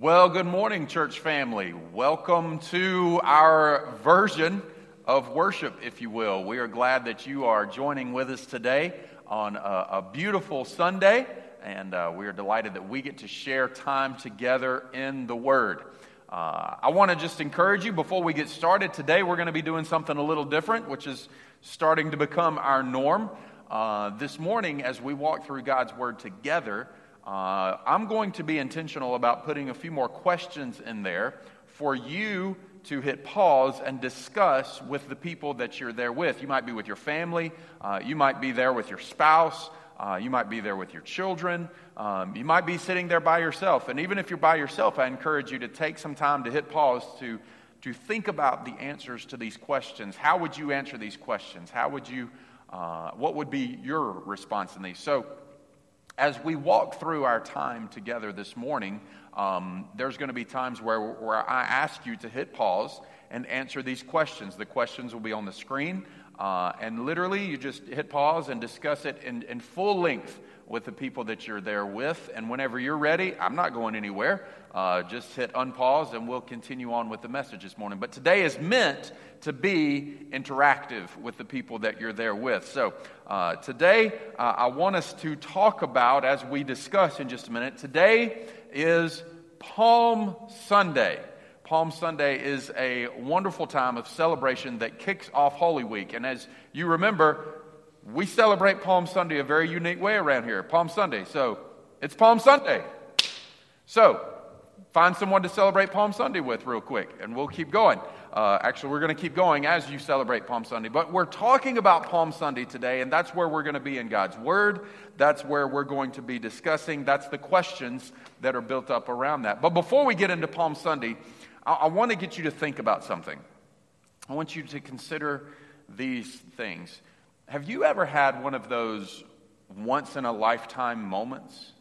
Well, good morning, church family. Welcome to our version of worship, if you will. We are glad that you are joining with us today on a, a beautiful Sunday, and uh, we are delighted that we get to share time together in the Word. Uh, I want to just encourage you before we get started today, we're going to be doing something a little different, which is starting to become our norm. Uh, this morning, as we walk through God's Word together, uh, I'm going to be intentional about putting a few more questions in there for you to hit pause and discuss with the people that you're there with. You might be with your family, uh, you might be there with your spouse, uh, you might be there with your children, um, you might be sitting there by yourself. And even if you're by yourself, I encourage you to take some time to hit pause to, to think about the answers to these questions. How would you answer these questions? How would you, uh, what would be your response in these? So, as we walk through our time together this morning, um, there's going to be times where, where I ask you to hit pause and answer these questions. The questions will be on the screen, uh, and literally you just hit pause and discuss it in, in full length with the people that you're there with. And whenever you're ready, I'm not going anywhere. Uh, just hit unpause and we'll continue on with the message this morning. But today is meant to be interactive with the people that you're there with. So uh, today, uh, I want us to talk about, as we discuss in just a minute, today is Palm Sunday. Palm Sunday is a wonderful time of celebration that kicks off Holy Week. And as you remember, we celebrate Palm Sunday a very unique way around here. Palm Sunday. So it's Palm Sunday. So find someone to celebrate Palm Sunday with real quick, and we'll keep going. Uh, actually, we're going to keep going as you celebrate Palm Sunday. But we're talking about Palm Sunday today, and that's where we're going to be in God's Word. That's where we're going to be discussing. That's the questions that are built up around that. But before we get into Palm Sunday, I, I want to get you to think about something. I want you to consider these things. Have you ever had one of those once in a lifetime moments?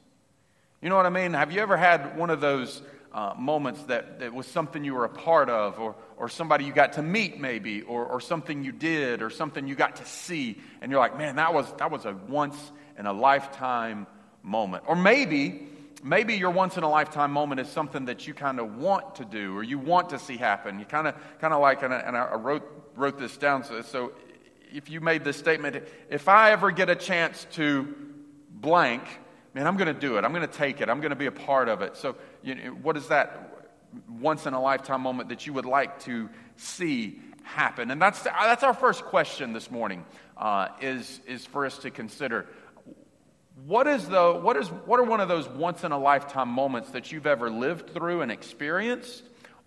You know what I mean? Have you ever had one of those uh, moments that, that was something you were a part of, or, or somebody you got to meet, maybe, or, or something you did, or something you got to see, and you're like, man, that was, that was a once in a lifetime moment. Or maybe, maybe your once in a lifetime moment is something that you kind of want to do, or you want to see happen. You kind of, kind of like, and I, and I wrote, wrote this down, so, so if you made this statement, if I ever get a chance to blank, man, I'm going to do it. I'm going to take it. I'm going to be a part of it. So, you know, what is that once in a lifetime moment that you would like to see happen? And that's, that's our first question this morning, uh, is, is for us to consider. What, is the, what, is, what are one of those once in a lifetime moments that you've ever lived through and experienced?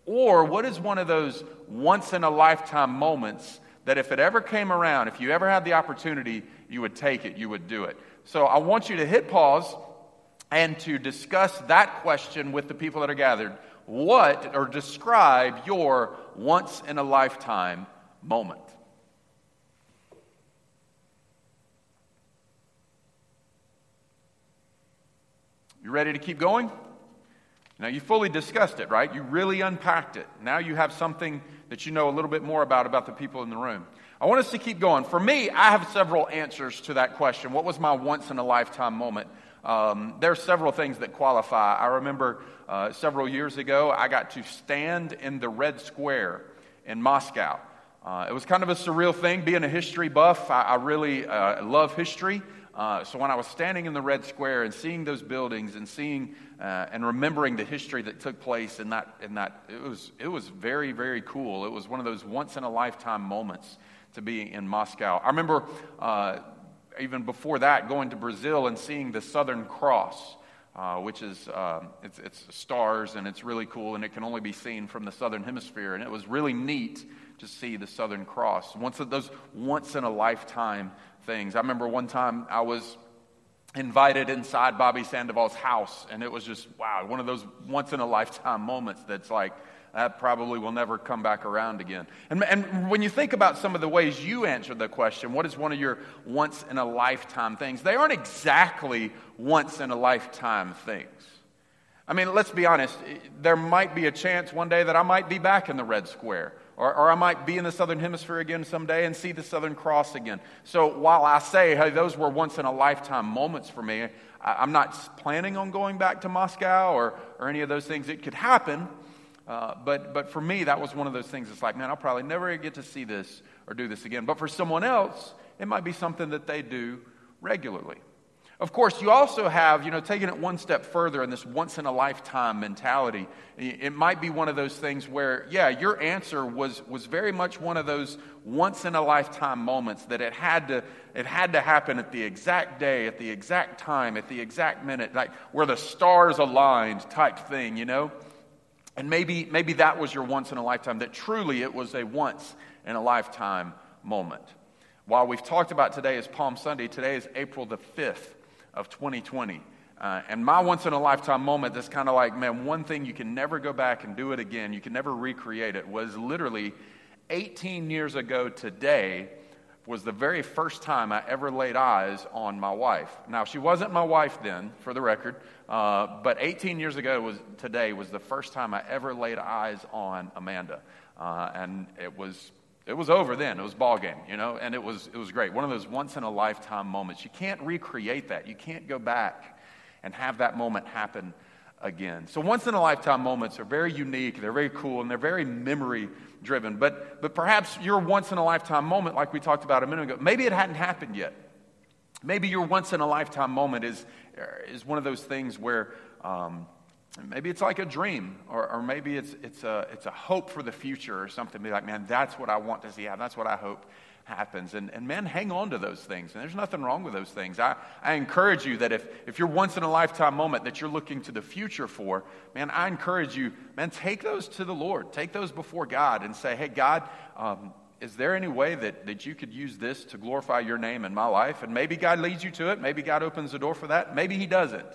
Or what is one of those once in a lifetime moments that if it ever came around, if you ever had the opportunity, you would take it, you would do it. So I want you to hit pause and to discuss that question with the people that are gathered. What or describe your once in a lifetime moment? You ready to keep going? Now, you fully discussed it, right? You really unpacked it. Now you have something that you know a little bit more about about the people in the room. I want us to keep going. For me, I have several answers to that question. What was my once in a lifetime moment? Um, there are several things that qualify. I remember uh, several years ago, I got to stand in the Red Square in Moscow. Uh, it was kind of a surreal thing. Being a history buff, I, I really uh, love history. Uh, so when I was standing in the Red Square and seeing those buildings and seeing uh, and remembering the history that took place in that, in that it, was, it was very, very cool. It was one of those once in a lifetime moments to be in Moscow. I remember uh, even before that going to Brazil and seeing the Southern Cross. Uh, which is um, it's, it's stars and it's really cool and it can only be seen from the southern hemisphere and it was really neat to see the Southern Cross. Once those once in a lifetime things. I remember one time I was invited inside Bobby Sandoval's house, and it was just, wow, one of those once in a lifetime moments that's like, that probably will never come back around again. And, and when you think about some of the ways you answered the question, what is one of your once in a lifetime things? They aren't exactly once in a lifetime things. I mean, let's be honest, there might be a chance one day that I might be back in the Red Square Or, or I might be in the Southern Hemisphere again someday and see the Southern Cross again. So while I say, hey, those were once in a lifetime moments for me, I, am not planning on going back to Moscow or, or any of those things. It could happen. Uh, but, but for me, that was one of those things. It's like, man, I'll probably never get to see this or do this again. But for someone else, it might be something that they do regularly. Of course, you also have, you know, taking it one step further in this once in a lifetime mentality. It might be one of those things where, yeah, your answer was, was very much one of those once in a lifetime moments that it had, to, it had to happen at the exact day, at the exact time, at the exact minute, like where the stars aligned type thing, you know? And maybe, maybe that was your once in a lifetime, that truly it was a once in a lifetime moment. While we've talked about today is Palm Sunday, today is April the 5th of 2020. Uh, and my once in a lifetime moment that's kind of like, man, one thing you can never go back and do it again, you can never recreate it, was literally 18 years ago today was the very first time I ever laid eyes on my wife. Now, she wasn't my wife then, for the record, uh, but 18 years ago was today was the first time I ever laid eyes on Amanda, uh, and it was it was over then. It was ball game, you know, and it was, it was great. One of those once in a lifetime moments. You can't recreate that. You can't go back and have that moment happen again. So once in a lifetime moments are very unique, they're very cool, and they're very memory driven. But, but perhaps your once in a lifetime moment, like we talked about a minute ago, maybe it hadn't happened yet. Maybe your once in a lifetime moment is, is one of those things where um, Maybe it's like a dream, or, or maybe it's, it's, a, it's a hope for the future or something. Be like, man, that's what I want to see happen. That's what I hope happens. And, and men hang on to those things. And there's nothing wrong with those things. I, I encourage you that if, if you're once in a lifetime moment that you're looking to the future for, man, I encourage you, man, take those to the Lord. Take those before God and say, hey, God, um, is there any way that, that you could use this to glorify your name in my life? And maybe God leads you to it. Maybe God opens the door for that. Maybe He doesn't.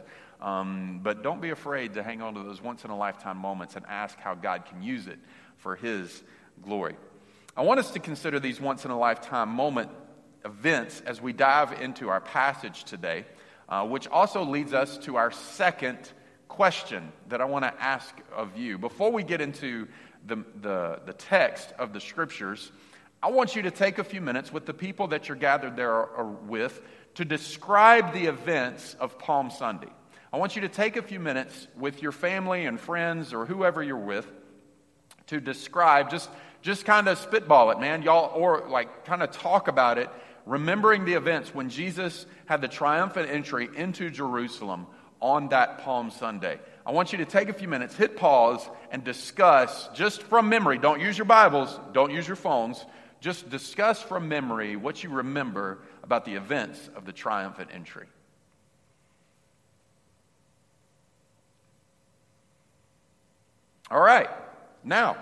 Um, but don't be afraid to hang on to those once in a lifetime moments and ask how God can use it for His glory. I want us to consider these once in a lifetime moment events as we dive into our passage today, uh, which also leads us to our second question that I want to ask of you. Before we get into the, the, the text of the scriptures, I want you to take a few minutes with the people that you're gathered there with to describe the events of Palm Sunday. I want you to take a few minutes with your family and friends or whoever you're with to describe, just, just kind of spitball it, man, y'all, or like kind of talk about it, remembering the events when Jesus had the triumphant entry into Jerusalem on that Palm Sunday. I want you to take a few minutes, hit pause, and discuss just from memory. Don't use your Bibles, don't use your phones. Just discuss from memory what you remember about the events of the triumphant entry. All right. Now,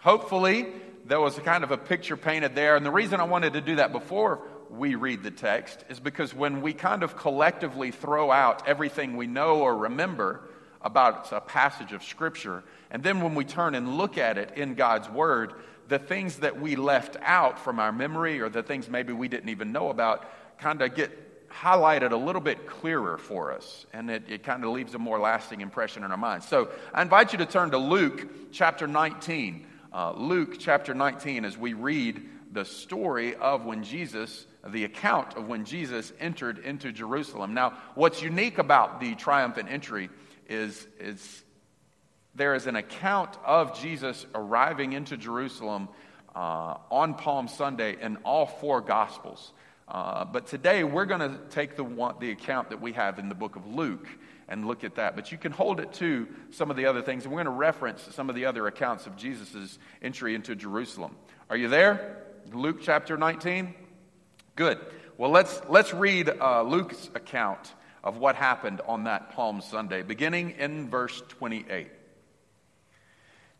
hopefully, there was a kind of a picture painted there. And the reason I wanted to do that before we read the text is because when we kind of collectively throw out everything we know or remember about a passage of Scripture, and then when we turn and look at it in God's Word, the things that we left out from our memory or the things maybe we didn't even know about kind of get highlighted a little bit clearer for us, and it, it kind of leaves a more lasting impression in our minds. So I invite you to turn to Luke chapter 19. Uh, Luke chapter 19, as we read the story of when Jesus, the account of when Jesus entered into Jerusalem. Now, what's unique about the triumphant entry is, is there is an account of Jesus arriving into Jerusalem uh, on Palm Sunday in all four Gospels. Uh, but today we're going to take the, the account that we have in the book of Luke and look at that. But you can hold it to some of the other things, and we're going to reference some of the other accounts of Jesus' entry into Jerusalem. Are you there? Luke chapter 19? Good. Well, let's, let's read uh, Luke's account of what happened on that Palm Sunday, beginning in verse 28. It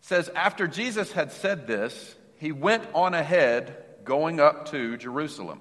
says, After Jesus had said this, he went on ahead, going up to Jerusalem.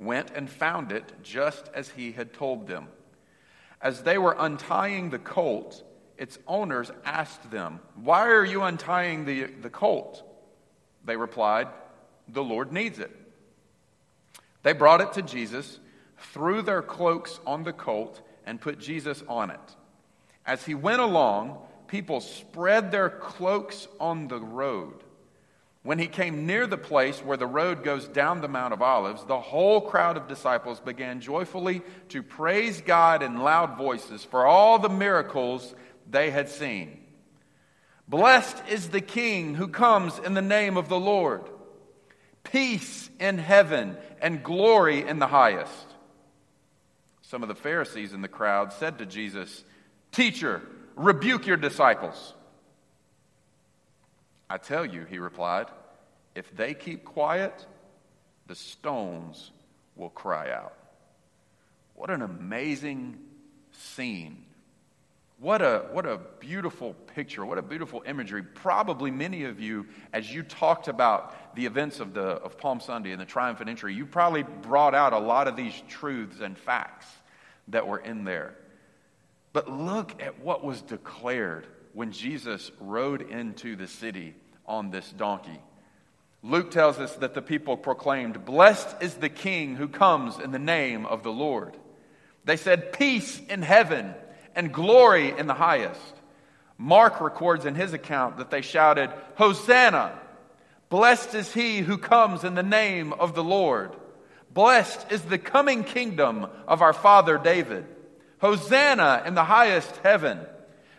went and found it just as he had told them. As they were untying the colt, its owners asked them, Why are you untying the, the colt? They replied, The Lord needs it. They brought it to Jesus, threw their cloaks on the colt, and put Jesus on it. As he went along, people spread their cloaks on the road. When he came near the place where the road goes down the Mount of Olives, the whole crowd of disciples began joyfully to praise God in loud voices for all the miracles they had seen. Blessed is the King who comes in the name of the Lord. Peace in heaven and glory in the highest. Some of the Pharisees in the crowd said to Jesus, Teacher, rebuke your disciples. I tell you, he replied, if they keep quiet, the stones will cry out. What an amazing scene. What a, what a beautiful picture. What a beautiful imagery. Probably many of you, as you talked about the events of, the, of Palm Sunday and the triumphant entry, you probably brought out a lot of these truths and facts that were in there. But look at what was declared when Jesus rode into the city on this donkey. Luke tells us that the people proclaimed, Blessed is the King who comes in the name of the Lord. They said, Peace in heaven and glory in the highest. Mark records in his account that they shouted, Hosanna! Blessed is he who comes in the name of the Lord. Blessed is the coming kingdom of our father David. Hosanna in the highest heaven.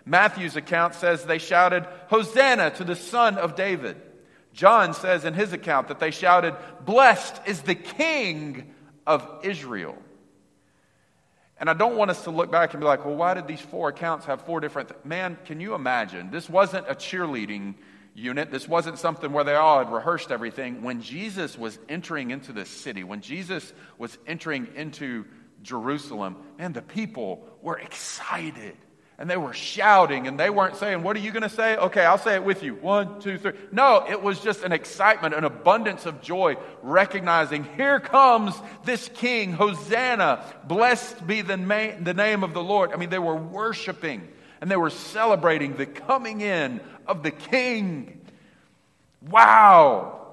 Matthew's account says they shouted, Hosanna to the Son of David. John says in his account that they shouted, Blessed is the King of Israel. And I don't want us to look back and be like, well, why did these four accounts have four different? Man, can you imagine? This wasn't a cheerleading unit. This wasn't something where they all had rehearsed everything. When Jesus was entering into the city, when Jesus was entering into Jerusalem, man, the people were excited and they were shouting and they weren't saying, What are you going to say? Okay, I'll say it with you. One, two, three. No, it was just an excitement, an abundance of joy, recognizing, Here comes this king, Hosanna. Blessed be the, ma- the name of the Lord. I mean, they were worshiping and they were celebrating the coming in of the king. Wow.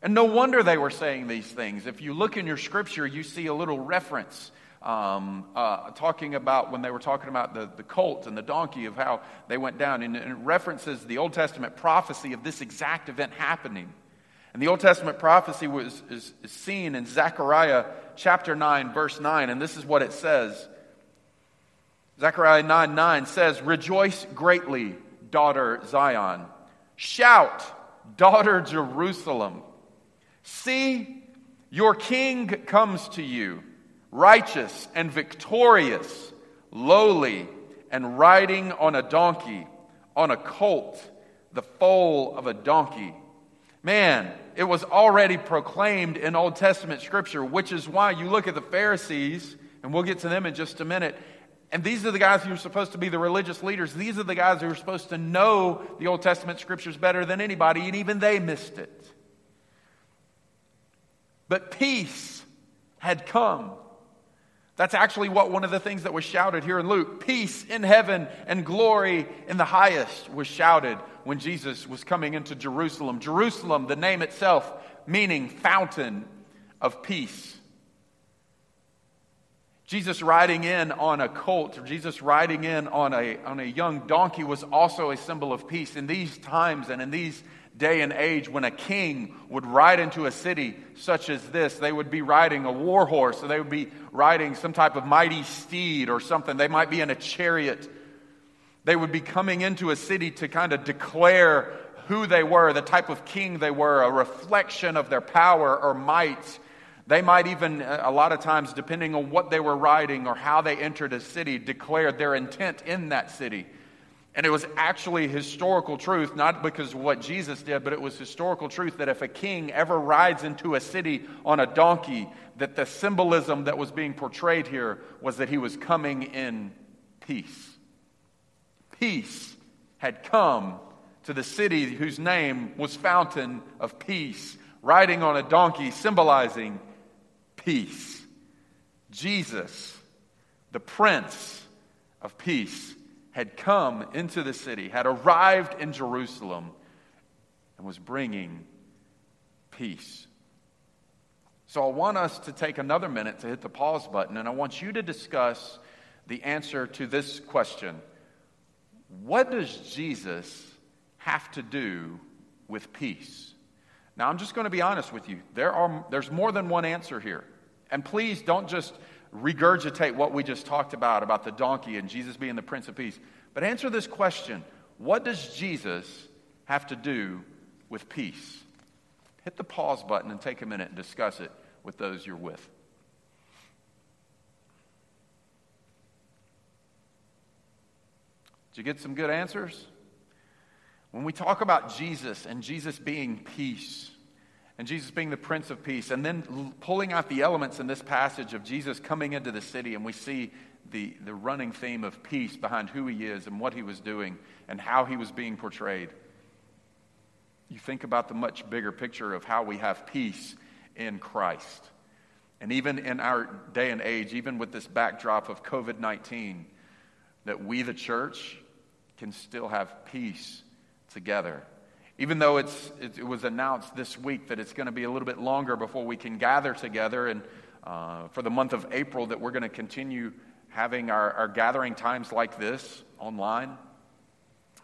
And no wonder they were saying these things. If you look in your scripture, you see a little reference um, uh, talking about when they were talking about the, the colt and the donkey of how they went down. And, it references the Old Testament prophecy of this exact event happening. And the Old Testament prophecy was, is, is seen in Zechariah chapter 9, verse 9. And this is what it says Zechariah 9 9 says, Rejoice greatly, daughter Zion. Shout, daughter Jerusalem. See, your king comes to you righteous and victorious, lowly, and riding on a donkey, on a colt, the foal of a donkey. Man, it was already proclaimed in Old Testament scripture, which is why you look at the Pharisees, and we'll get to them in just a minute. And these are the guys who are supposed to be the religious leaders. These are the guys who are supposed to know the Old Testament scriptures better than anybody, and even they missed it. But peace had come that's actually what one of the things that was shouted here in Luke. Peace in heaven and glory in the highest was shouted when Jesus was coming into Jerusalem. Jerusalem, the name itself, meaning fountain of peace. Jesus riding in on a colt, Jesus riding in on a, on a young donkey was also a symbol of peace. In these times and in these day and age when a king would ride into a city such as this, they would be riding a war horse, or they would be riding some type of mighty steed or something. They might be in a chariot. They would be coming into a city to kind of declare who they were, the type of king they were, a reflection of their power or might. They might even, uh, a lot of times, depending on what they were riding or how they entered a city, declare their intent in that city. And it was actually historical truth, not because of what Jesus did, but it was historical truth that if a king ever rides into a city on a donkey, that the symbolism that was being portrayed here was that he was coming in peace. Peace had come to the city whose name was Fountain of Peace, riding on a donkey symbolizing peace. Jesus, the Prince of Peace, had come into the city, had arrived in Jerusalem, and was bringing peace. So I want us to take another minute to hit the pause button, and I want you to discuss the answer to this question What does Jesus have to do with peace? Now, I'm just going to be honest with you. There are, there's more than one answer here. And please don't just regurgitate what we just talked about, about the donkey and Jesus being the Prince of Peace. But answer this question What does Jesus have to do with peace? Hit the pause button and take a minute and discuss it with those you're with. Did you get some good answers? When we talk about Jesus and Jesus being peace, and Jesus being the Prince of Peace, and then pulling out the elements in this passage of Jesus coming into the city, and we see the, the running theme of peace behind who he is and what he was doing and how he was being portrayed. You think about the much bigger picture of how we have peace in Christ. And even in our day and age, even with this backdrop of COVID 19, that we, the church, can still have peace together. Even though it's, it, was announced this week that it's going to be a little bit longer before we can gather together, and uh, for the month of April, that we're going to continue having our, our gathering times like this online,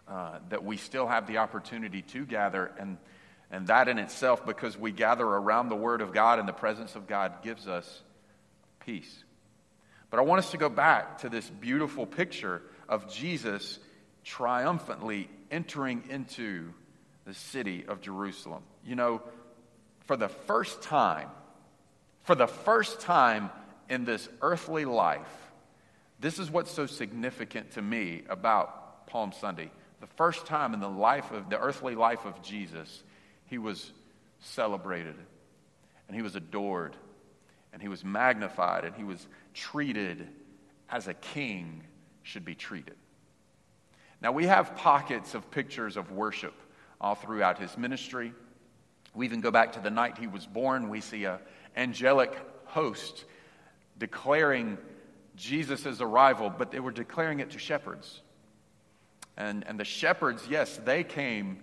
uh, that we still have the opportunity to gather. And, and that in itself, because we gather around the Word of God and the presence of God, gives us peace. But I want us to go back to this beautiful picture of Jesus triumphantly entering into the city of Jerusalem. You know, for the first time, for the first time in this earthly life, this is what's so significant to me about Palm Sunday. The first time in the life of the earthly life of Jesus, he was celebrated and he was adored and he was magnified and he was treated as a king should be treated. Now, we have pockets of pictures of worship all throughout his ministry. We even go back to the night he was born. We see an angelic host declaring Jesus' arrival, but they were declaring it to shepherds. And, and the shepherds, yes, they came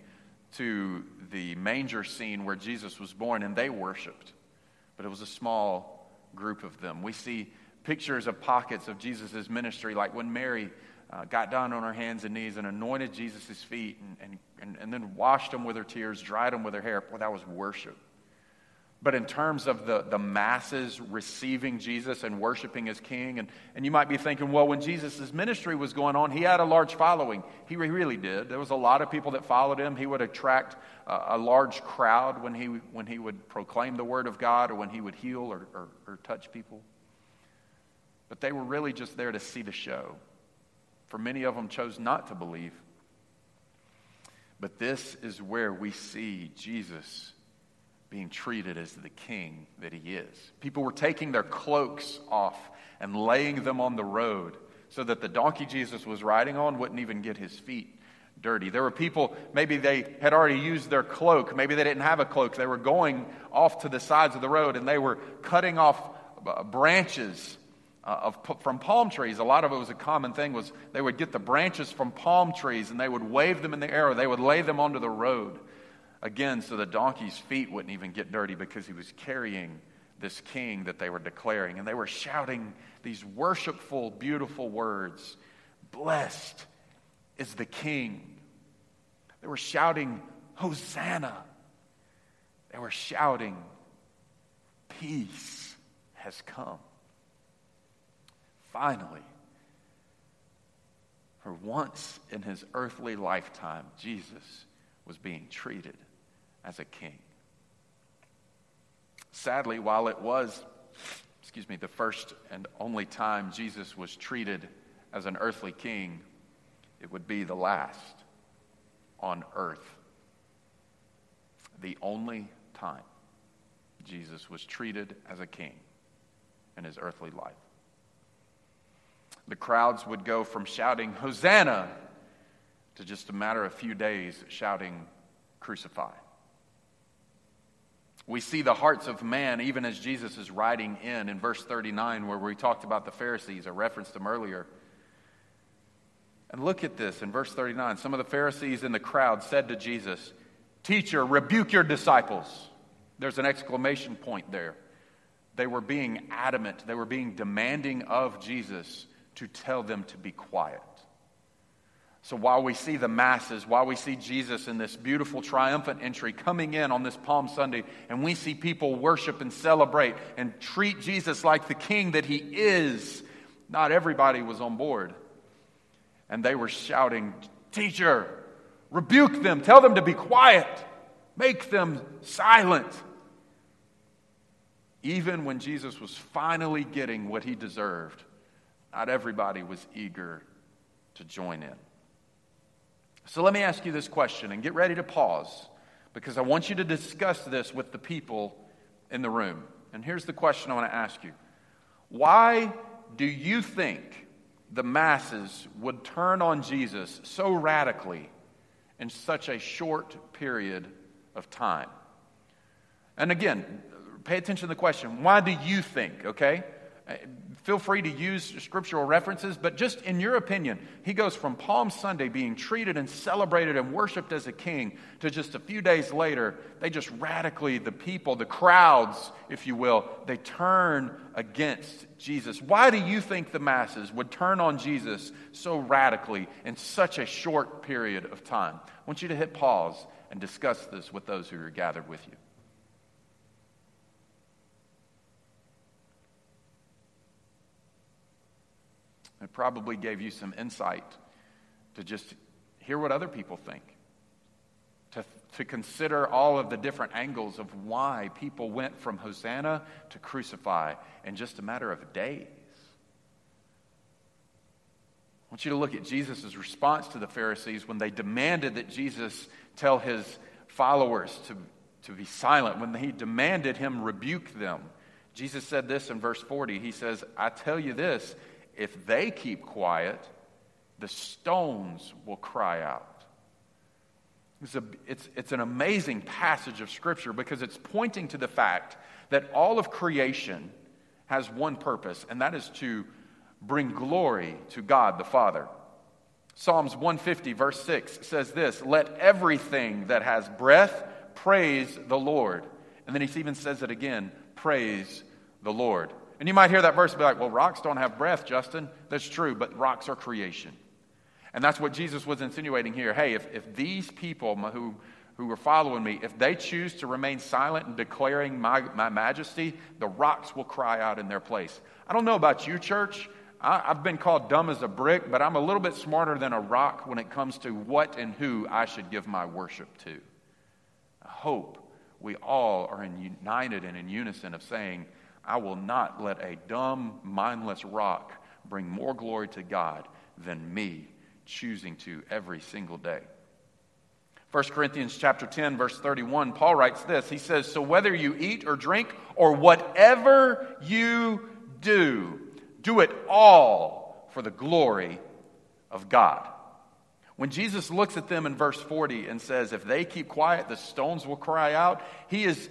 to the manger scene where Jesus was born and they worshiped, but it was a small group of them. We see pictures of pockets of Jesus' ministry, like when Mary uh, got down on her hands and knees and anointed Jesus' feet and, and, and, then washed them with her tears, dried them with her hair. Boy, that was worship. But in terms of the, the masses receiving Jesus and worshiping as king, and, and you might be thinking, well, when Jesus' ministry was going on, he had a large following. He really did. There was a lot of people that followed him. He would attract a, a large crowd when he, when he would proclaim the word of God or when he would heal or, or, or touch people. But they were really just there to see the show. For many of them chose not to believe. But this is where we see Jesus being treated as the king that he is. People were taking their cloaks off and laying them on the road so that the donkey Jesus was riding on wouldn't even get his feet dirty. There were people, maybe they had already used their cloak, maybe they didn't have a cloak. They were going off to the sides of the road and they were cutting off branches uh, of, from palm trees. A lot of it was a common thing was they would get the branches from palm trees and they would wave them in the air they would lay them onto the road Again, so the donkey's feet wouldn't even get dirty because he was carrying this king that they were declaring. And they were shouting these worshipful, beautiful words Blessed is the king. They were shouting, Hosanna. They were shouting, Peace has come. Finally, for once in his earthly lifetime, Jesus was being treated as a king. Sadly, while it was, excuse me, the first and only time Jesus was treated as an earthly king, it would be the last on earth. The only time Jesus was treated as a king in his earthly life. The crowds would go from shouting, Hosanna, to just a matter of a few days shouting, Crucify. We see the hearts of man, even as Jesus is riding in, in verse 39, where we talked about the Pharisees. I referenced them earlier. And look at this in verse 39. Some of the Pharisees in the crowd said to Jesus, Teacher, rebuke your disciples. There's an exclamation point there. They were being adamant, they were being demanding of Jesus to tell them to be quiet. So while we see the masses, while we see Jesus in this beautiful triumphant entry coming in on this Palm Sunday, and we see people worship and celebrate and treat Jesus like the king that he is, not everybody was on board. And they were shouting, Teacher, rebuke them, tell them to be quiet, make them silent. Even when Jesus was finally getting what he deserved, not everybody was eager to join in. So let me ask you this question and get ready to pause because I want you to discuss this with the people in the room. And here's the question I want to ask you Why do you think the masses would turn on Jesus so radically in such a short period of time? And again, pay attention to the question why do you think, okay? Feel free to use scriptural references, but just in your opinion, he goes from Palm Sunday being treated and celebrated and worshiped as a king to just a few days later, they just radically, the people, the crowds, if you will, they turn against Jesus. Why do you think the masses would turn on Jesus so radically in such a short period of time? I want you to hit pause and discuss this with those who are gathered with you. It probably gave you some insight to just hear what other people think, to, to consider all of the different angles of why people went from Hosanna to crucify in just a matter of days. I want you to look at Jesus' response to the Pharisees when they demanded that Jesus tell his followers to, to be silent, when he demanded him rebuke them. Jesus said this in verse 40. He says, I tell you this if they keep quiet, the stones will cry out. It's, a, it's, it's an amazing passage of Scripture because it's pointing to the fact that all of creation has one purpose, and that is to bring glory to God the Father. Psalms 150, verse 6 says this Let everything that has breath praise the Lord. And then he even says it again praise the Lord. And you might hear that verse and be like, well, rocks don't have breath, Justin. That's true, but rocks are creation. And that's what Jesus was insinuating here. Hey, if, if these people who, who are following me, if they choose to remain silent and declaring my, my majesty, the rocks will cry out in their place. I don't know about you, church. I, I've been called dumb as a brick, but I'm a little bit smarter than a rock when it comes to what and who I should give my worship to. I hope we all are united and in unison of saying, I will not let a dumb, mindless rock bring more glory to God than me choosing to every single day. 1 Corinthians chapter 10 verse 31 Paul writes this he says so whether you eat or drink or whatever you do do it all for the glory of God. When Jesus looks at them in verse 40 and says if they keep quiet the stones will cry out he is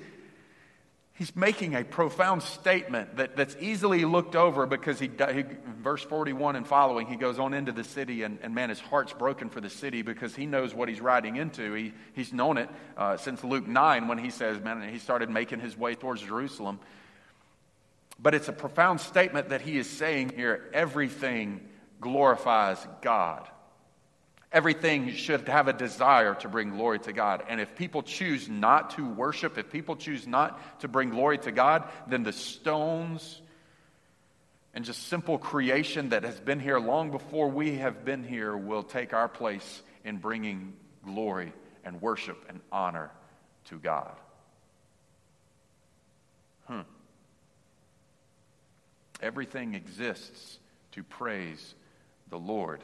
he's making a profound statement that, that's easily looked over because he, he, verse 41 and following he goes on into the city and, and man his heart's broken for the city because he knows what he's riding into. He, he's known it uh, since luke 9 when he says man he started making his way towards jerusalem. But it's a profound statement that he is saying here everything glorifies god Everything should have a desire to bring glory to God. And if people choose not to worship, if people choose not to bring glory to God, then the stones and just simple creation that has been here long before we have been here will take our place in bringing glory and worship and honor to God. Hmm. Everything exists to praise the Lord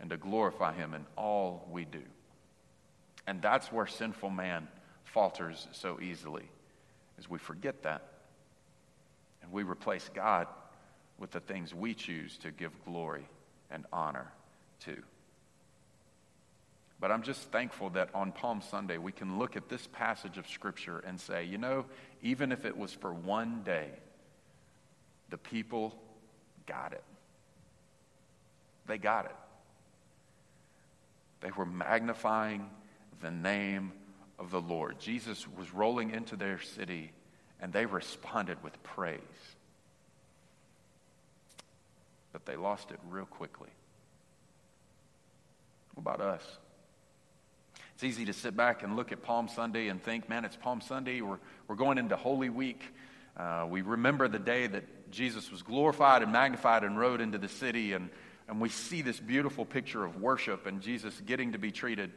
and to glorify Him in all we do. And that's where sinful man falters so easily, is we forget that. And we replace God with the things we choose to give glory and honor to. But I'm just thankful that on Palm Sunday we can look at this passage of Scripture and say, you know, even if it was for one day, the people got it. They got it. They were magnifying the name of the Lord. Jesus was rolling into their city, and they responded with praise. But they lost it real quickly. What about us? It's easy to sit back and look at Palm Sunday and think, man, it's Palm Sunday. We're, we're going into Holy Week. Uh, we remember the day that Jesus was glorified and magnified and rode into the city, and, and we see this beautiful picture of worship and Jesus getting to be treated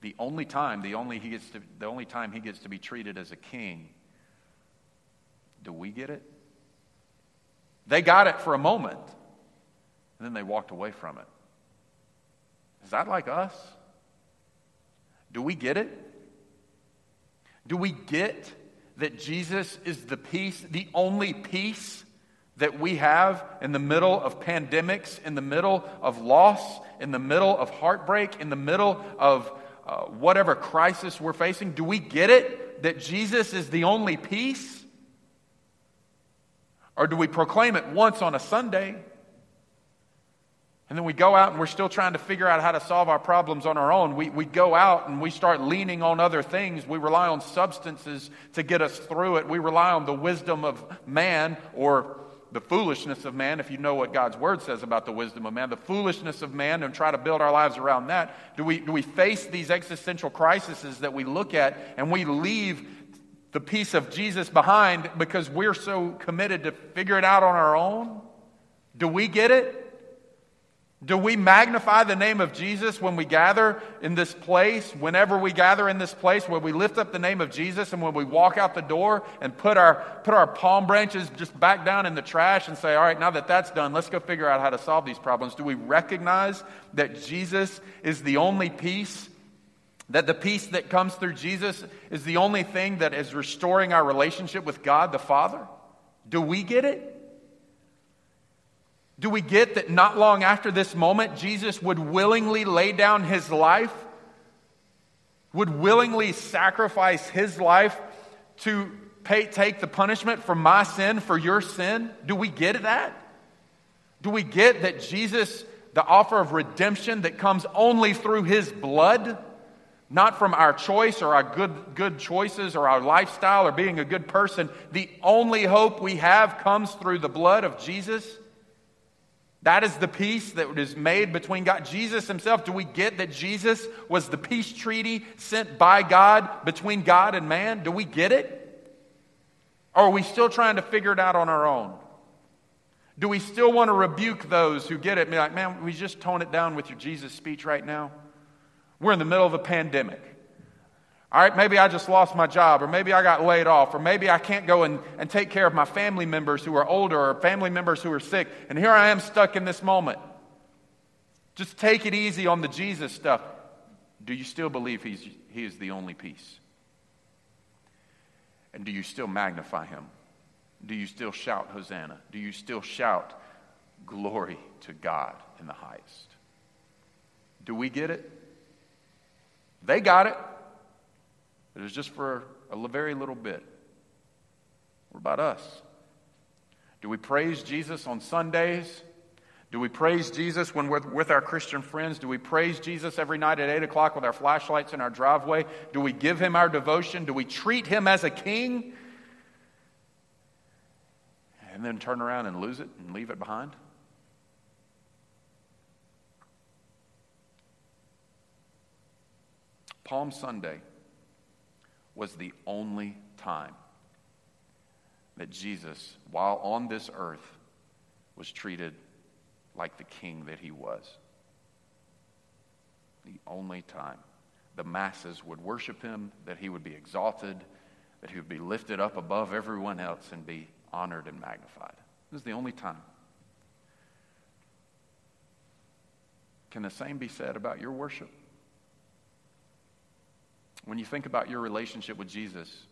the only time, the only, he gets to, the only time he gets to be treated as a king. Do we get it? They got it for a moment, and then they walked away from it. Is that like us? Do we get it? Do we get that Jesus is the peace, the only peace that we have in the middle of pandemics, in the middle of loss, in the middle of heartbreak, in the middle of uh, whatever crisis we're facing? Do we get it that Jesus is the only peace? Or do we proclaim it once on a Sunday and then we go out and we're still trying to figure out how to solve our problems on our own. We, we go out and we start leaning on other things. We rely on substances to get us through it. We rely on the wisdom of man or the foolishness of man, if you know what God's word says about the wisdom of man, the foolishness of man, and try to build our lives around that? Do we, do we face these existential crises that we look at and we leave the peace of Jesus behind because we're so committed to figure it out on our own? Do we get it? Do we magnify the name of Jesus when we gather in this place? Whenever we gather in this place, where we lift up the name of Jesus and when we walk out the door and put our, put our palm branches just back down in the trash and say, all right, now that that's done, let's go figure out how to solve these problems. Do we recognize that Jesus is the only peace? That the peace that comes through Jesus is the only thing that is restoring our relationship with God the Father? Do we get it? Do we get that not long after this moment, Jesus would willingly lay down his life, would willingly sacrifice his life to pay, take the punishment for my sin, for your sin? Do we get that? Do we get that Jesus, the offer of redemption that comes only through his blood, not from our choice or our good, good choices or our lifestyle or being a good person, the only hope we have comes through the blood of Jesus? That is the peace that is made between God. Jesus himself, do we get that Jesus was the peace treaty sent by God between God and man? Do we get it? Or are we still trying to figure it out on our own? Do we still want to rebuke those who get it? Be like, man, we just tone it down with your Jesus speech right now? We're in the middle of a pandemic. All right, maybe I just lost my job, or maybe I got laid off, or maybe I can't go and, and take care of my family members who are older, or family members who are sick, and here I am stuck in this moment. Just take it easy on the Jesus stuff. Do you still believe he's, he is the only peace? And do you still magnify him? Do you still shout Hosanna? Do you still shout glory to God in the highest? Do we get it? They got it. It was just for a very little bit. What about us? Do we praise Jesus on Sundays? Do we praise Jesus when we're with our Christian friends? Do we praise Jesus every night at 8 o'clock with our flashlights in our driveway? Do we give him our devotion? Do we treat him as a king? And then turn around and lose it and leave it behind? Palm Sunday was the only time that Jesus, while on this earth, was treated like the king that he was. The only time. The masses would worship him, that he would be exalted, that he would be lifted up above everyone else and be honored and magnified. This is the only time. Can the same be said about your worship? When you think about your relationship with Jesus,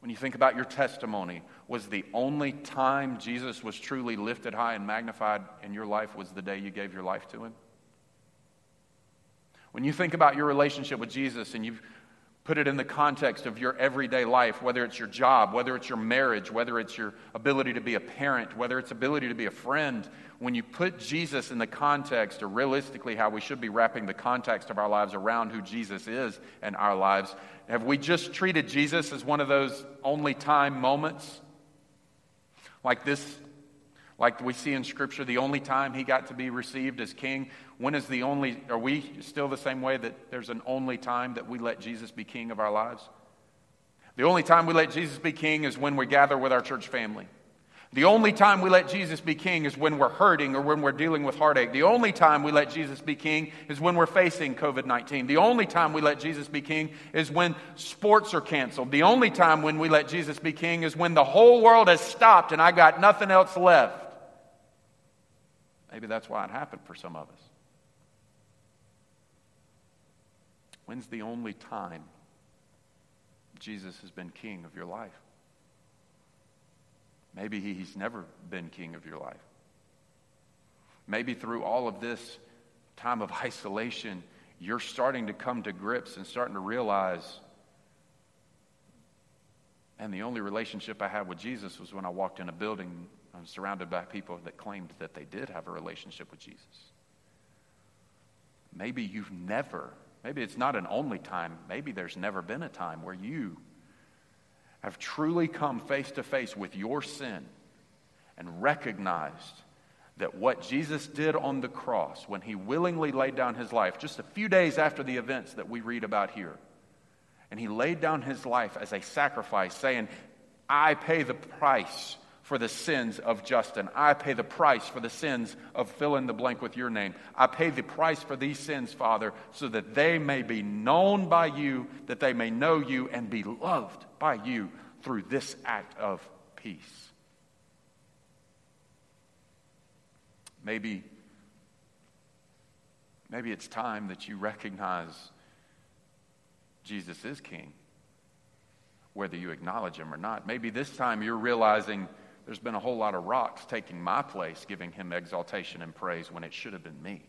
when you think about your testimony, was the only time Jesus was truly lifted high and magnified in your life was the day you gave your life to him? When you think about your relationship with Jesus and you've put it in the context of your everyday life, whether it's your job, whether it's your marriage, whether it's your ability to be a parent, whether it's ability to be a friend, when you put Jesus in the context, or realistically how we should be wrapping the context of our lives around who Jesus is in our lives, have we just treated Jesus as one of those only time moments? Like this, like we see in Scripture, the only time he got to be received as king. When is the only, are we still the same way that there's an only time that we let Jesus be king of our lives? The only time we let Jesus be king is when we gather with our church family. The only time we let Jesus be king is when we're hurting or when we're dealing with heartache. The only time we let Jesus be king is when we're facing COVID 19. The only time we let Jesus be king is when sports are canceled. The only time when we let Jesus be king is when the whole world has stopped and I got nothing else left. Maybe that's why it happened for some of us. When's the only time Jesus has been king of your life? Maybe he's never been king of your life. Maybe through all of this time of isolation, you're starting to come to grips and starting to realize, and the only relationship I had with Jesus was when I walked in a building I was surrounded by people that claimed that they did have a relationship with Jesus. Maybe you've never, maybe it's not an only time, maybe there's never been a time where you have truly come face to face with your sin and recognized that what Jesus did on the cross, when he willingly laid down his life, just a few days after the events that we read about here, and he laid down his life as a sacrifice, saying, I pay the price for the sins of Justin. I pay the price for the sins of fill in the blank with your name. I pay the price for these sins, Father, so that they may be known by you, that they may know you and be loved by you through this act of peace. Maybe, maybe it's time that you recognize Jesus is King, whether you acknowledge him or not. Maybe this time you're realizing there's been a whole lot of rocks taking my place, giving him exaltation and praise when it should have been me.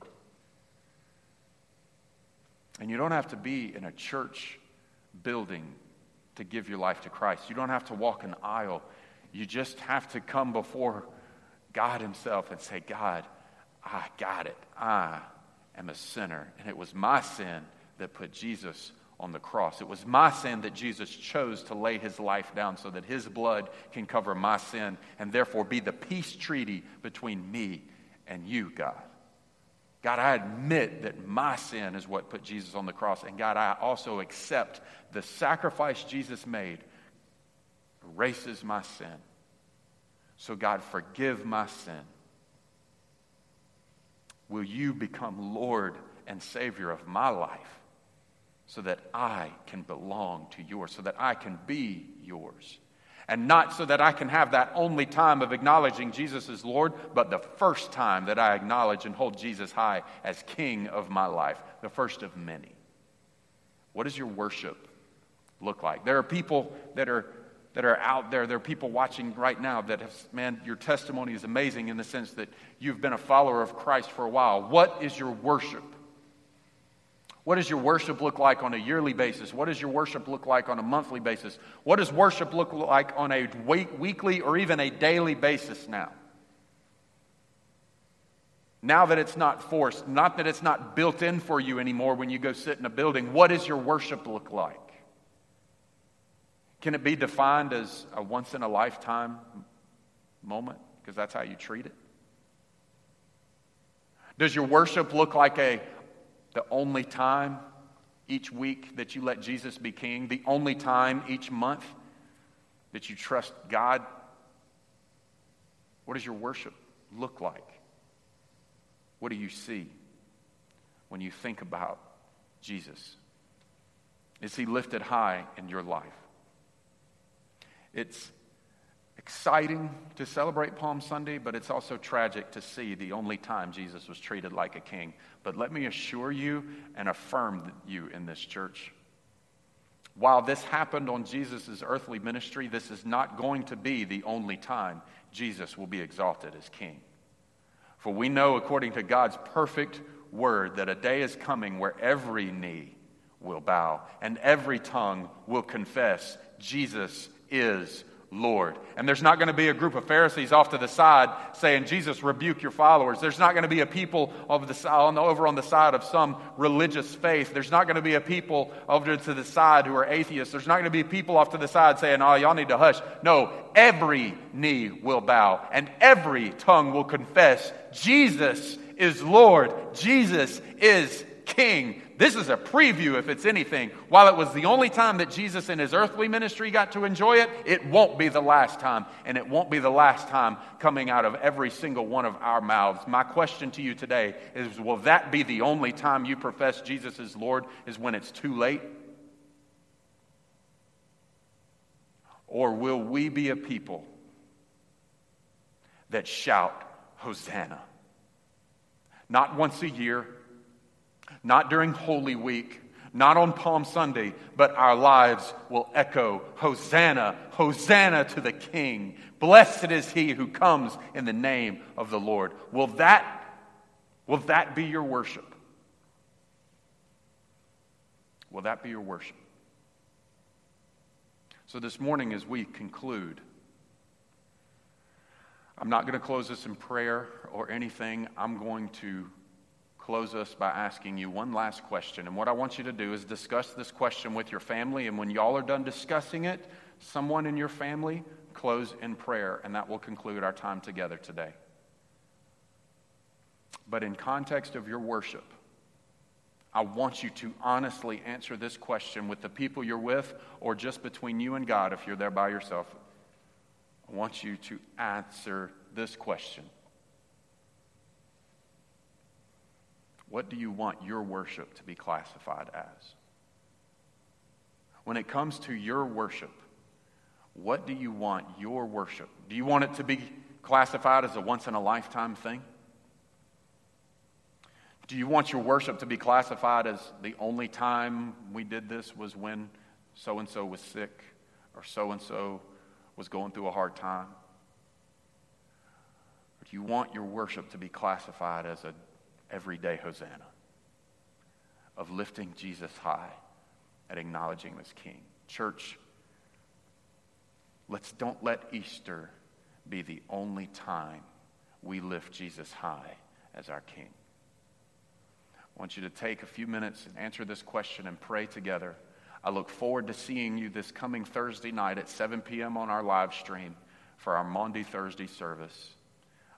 And you don't have to be in a church building to give your life to Christ. You don't have to walk an aisle. You just have to come before God Himself and say, God, I got it. I am a sinner. And it was my sin that put Jesus on the cross. It was my sin that Jesus chose to lay his life down so that his blood can cover my sin and therefore be the peace treaty between me and you, God. God, I admit that my sin is what put Jesus on the cross. And God, I also accept the sacrifice Jesus made erases my sin. So, God, forgive my sin. Will you become Lord and Savior of my life? So that I can belong to yours, so that I can be yours. And not so that I can have that only time of acknowledging Jesus as Lord, but the first time that I acknowledge and hold Jesus high as King of my life, the first of many. What does your worship look like? There are people that are that are out there. There are people watching right now that have, man, your testimony is amazing in the sense that you've been a follower of Christ for a while. What is your worship? What does your worship look like on a yearly basis? What does your worship look like on a monthly basis? What does worship look like on a weekly or even a daily basis now? Now that it's not forced, not that it's not built in for you anymore when you go sit in a building, what does your worship look like? Can it be defined as a once in a lifetime moment? Because that's how you treat it. Does your worship look like a the only time each week that you let Jesus be king, the only time each month that you trust God? What does your worship look like? What do you see when you think about Jesus? Is he lifted high in your life? It's exciting to celebrate Palm Sunday, but it's also tragic to see the only time Jesus was treated like a king. But let me assure you and affirm you in this church. While this happened on Jesus' earthly ministry, this is not going to be the only time Jesus will be exalted as king. For we know, according to God's perfect word that a day is coming where every knee will bow and every tongue will confess Jesus is Lord. And there's not going to be a group of Pharisees off to the side saying, Jesus, rebuke your followers. There's not going to be a people over, the, over on the side of some religious faith. There's not going to be a people over to the side who are atheists. There's not going to be people off to the side saying, oh, y'all need to hush. No, every knee will bow and every tongue will confess Jesus is Lord. Jesus is King. This is a preview, if it's anything. While it was the only time that Jesus in his earthly ministry got to enjoy it, it won't be the last time. And it won't be the last time coming out of every single one of our mouths. My question to you today is Will that be the only time you profess Jesus as Lord? Is when it's too late? Or will we be a people that shout, Hosanna? Not once a year not during Holy Week, not on Palm Sunday, but our lives will echo Hosanna, Hosanna to the King. Blessed is he who comes in the name of the Lord. Will that, will that be your worship? Will that be your worship? So, this morning, as we conclude, I'm not going to close this in prayer or anything. I'm going to close us by asking you one last question. And what I want you to do is discuss this question with your family. And when y'all are done discussing it, someone in your family close in prayer. And that will conclude our time together today. But in context of your worship, I want you to honestly answer this question with the people you're with or just between you and God if you're there by yourself. I want you to answer this question What do you want your worship to be classified as? When it comes to your worship, what do you want your worship? Do you want it to be classified as a once in a lifetime thing? Do you want your worship to be classified as the only time we did this was when so and so was sick or so and so was going through a hard time? Or do you want your worship to be classified as a everyday Hosanna, of lifting Jesus high and acknowledging him as King. Church, let's don't let Easter be the only time we lift Jesus high as our King. I want you to take a few minutes and answer this question and pray together. I look forward to seeing you this coming Thursday night at 7 p.m. on our live stream for our Maundy Thursday service.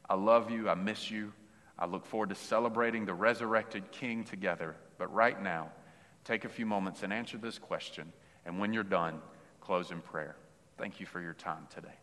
I love you. I miss you. I look forward to celebrating the resurrected King together. But right now, take a few moments and answer this question. And when you're done, close in prayer. Thank you for your time today.